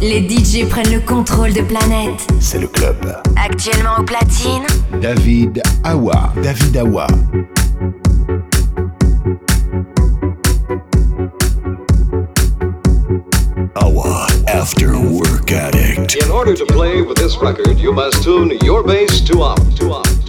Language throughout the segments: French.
les DJ prennent le contrôle de Planète. C'est le club. Actuellement au platine, David Awa. David Awa. Awa After Work. In order to play with this record, you must tune your bass to up, to up,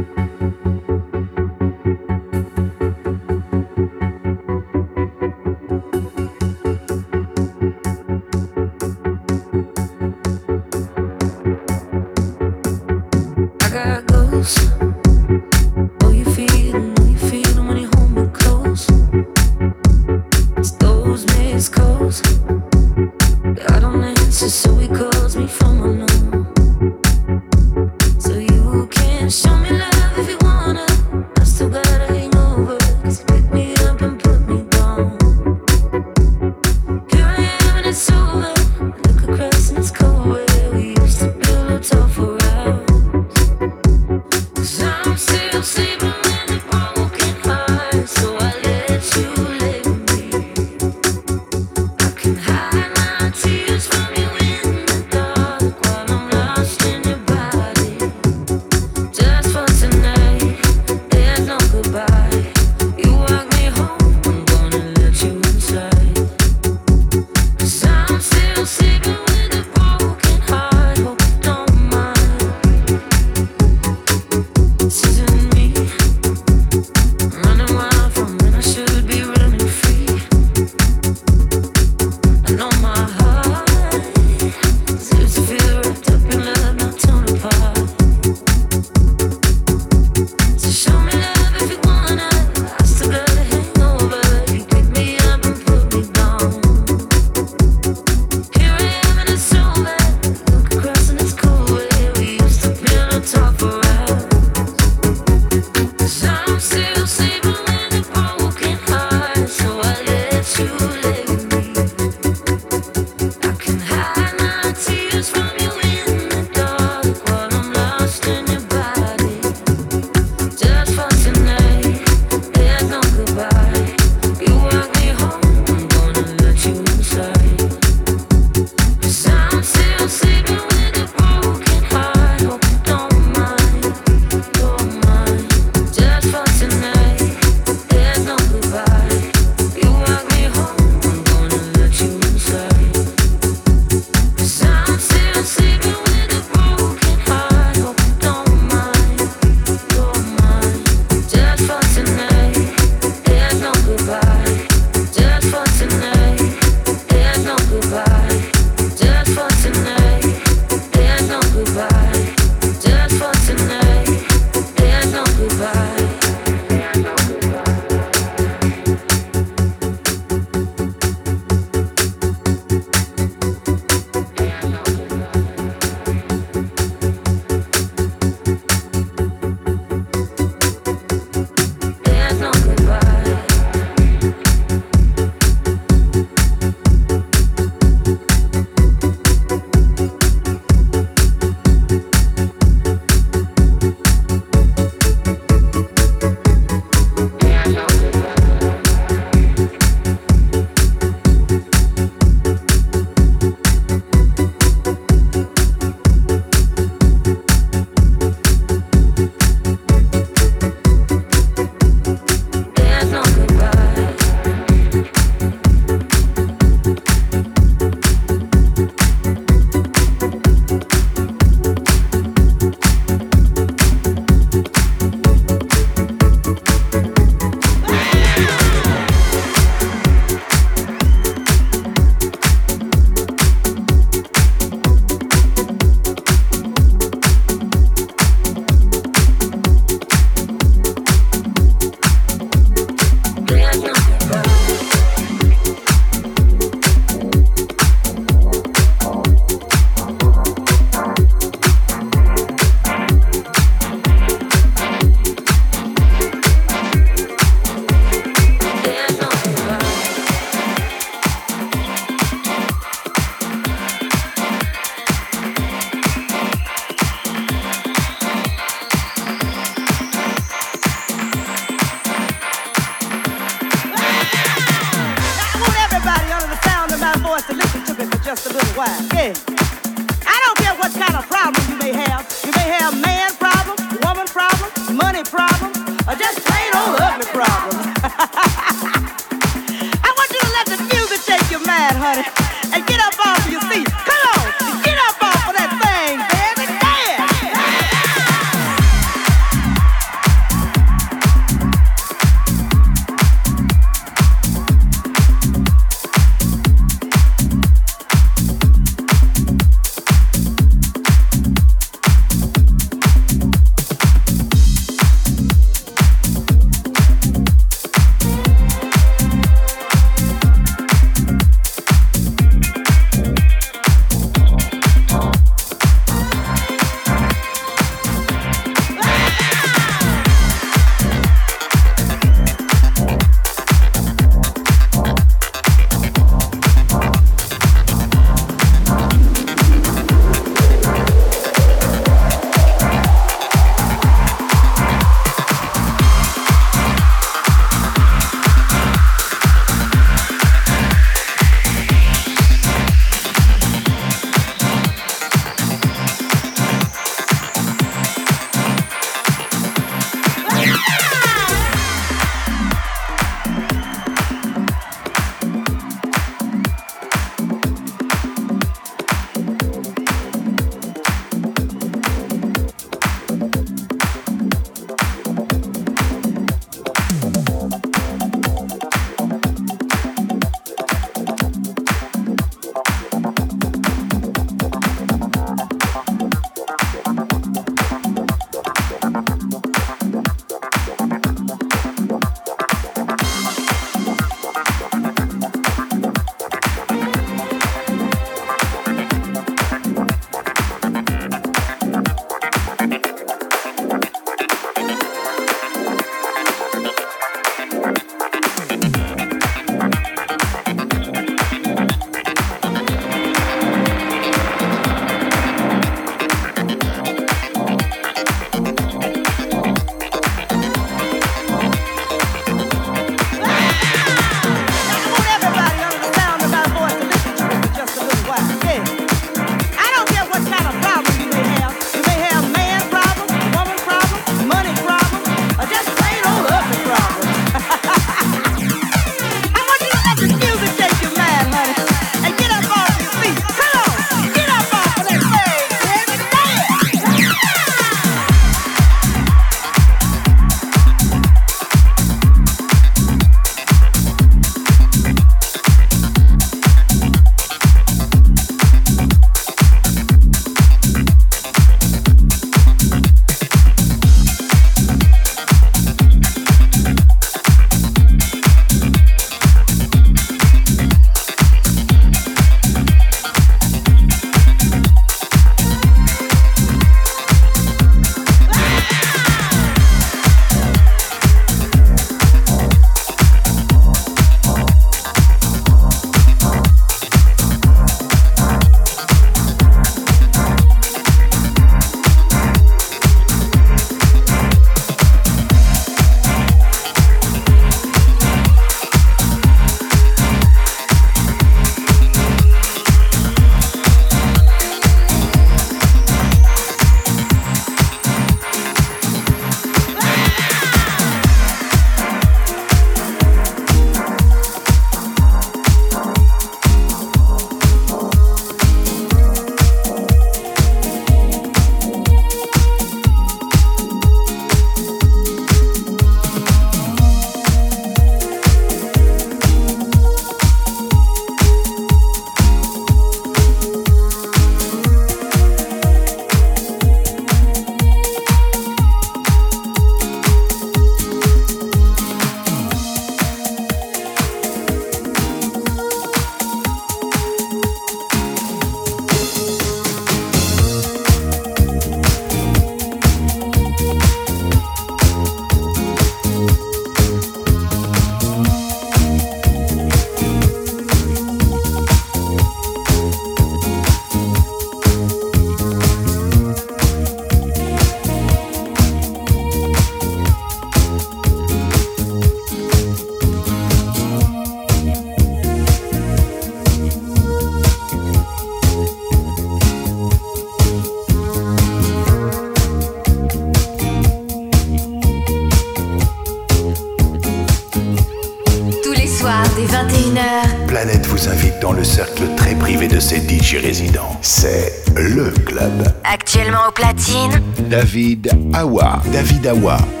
David Awa. David Awa.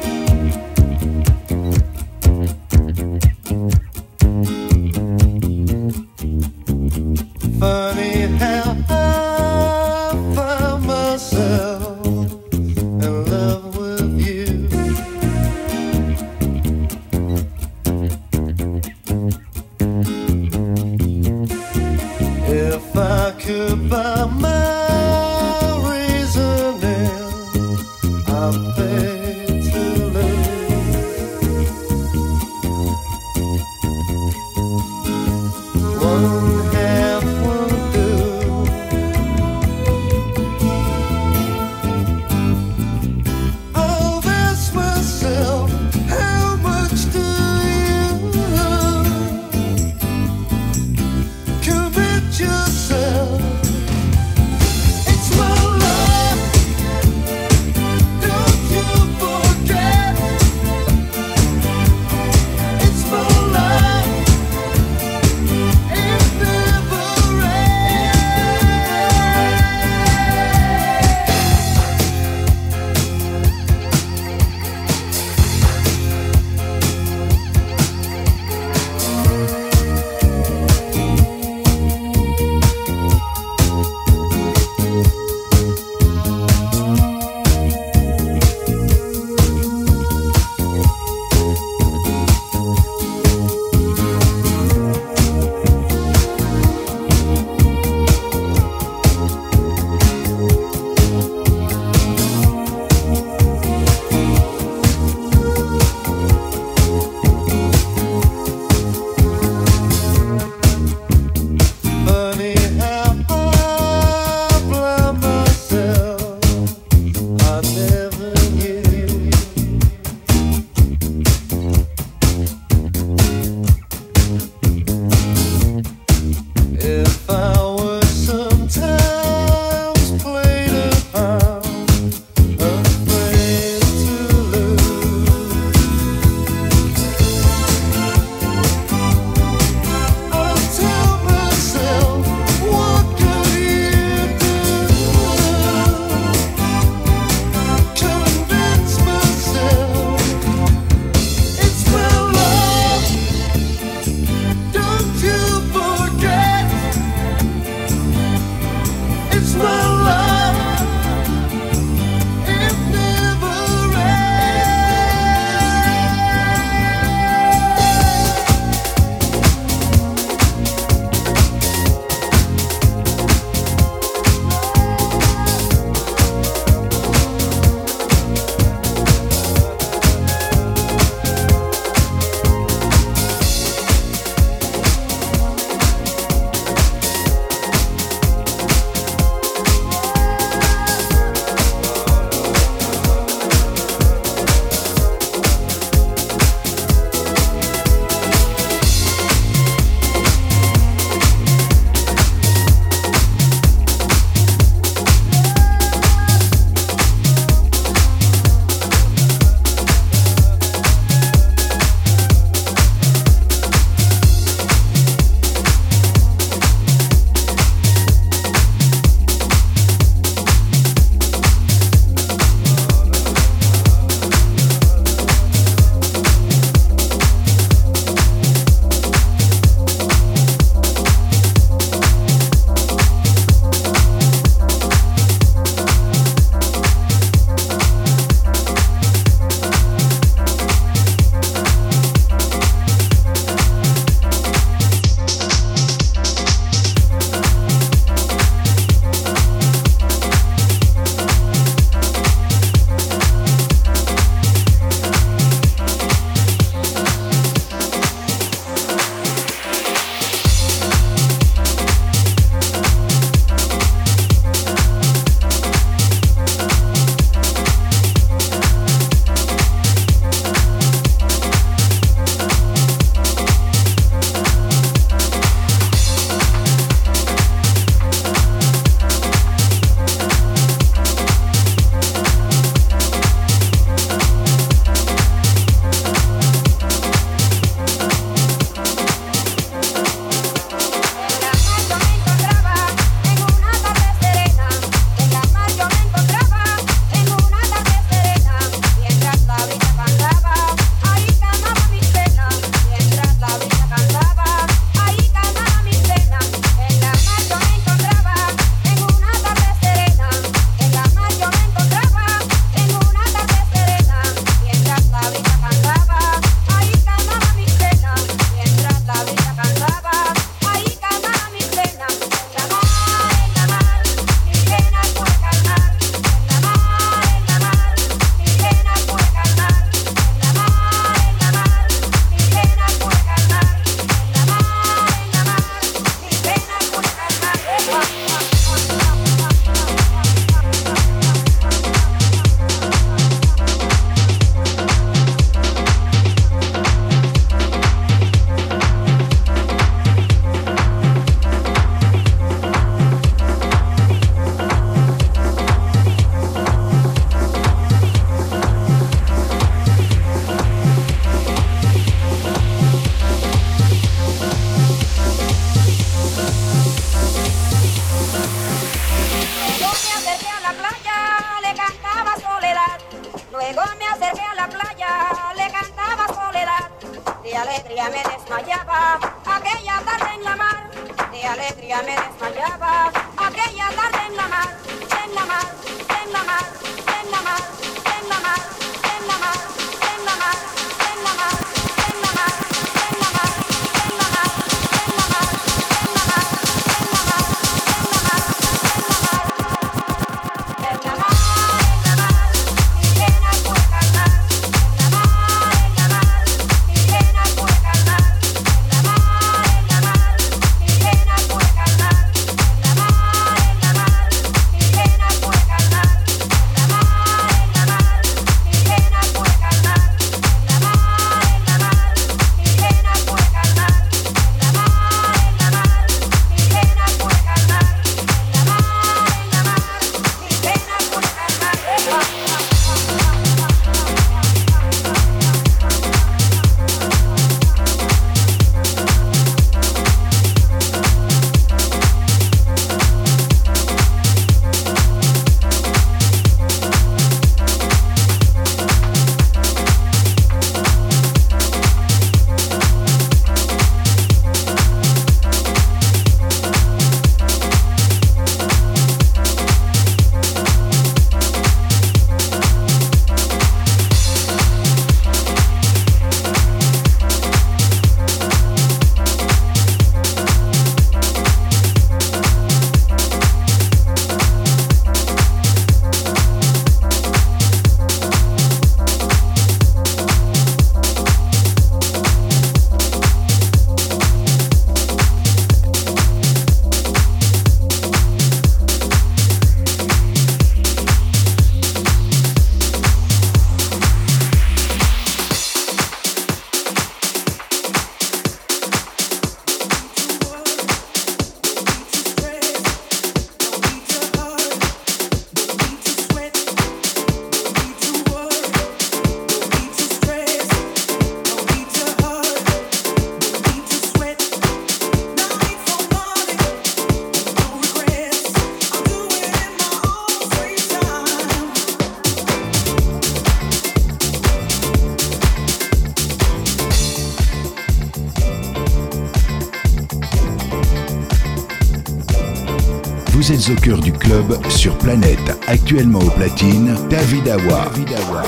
êtes au cœur du club sur Planète, actuellement au platine, David Awa. David Awa.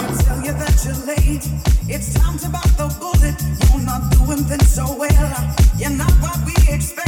It's time to bite the bullet. You're not doing things so well. You're not what we expect.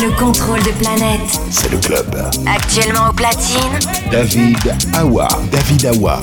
le contrôle de planète. C'est le club. Actuellement au platine. David Awa. David Awa.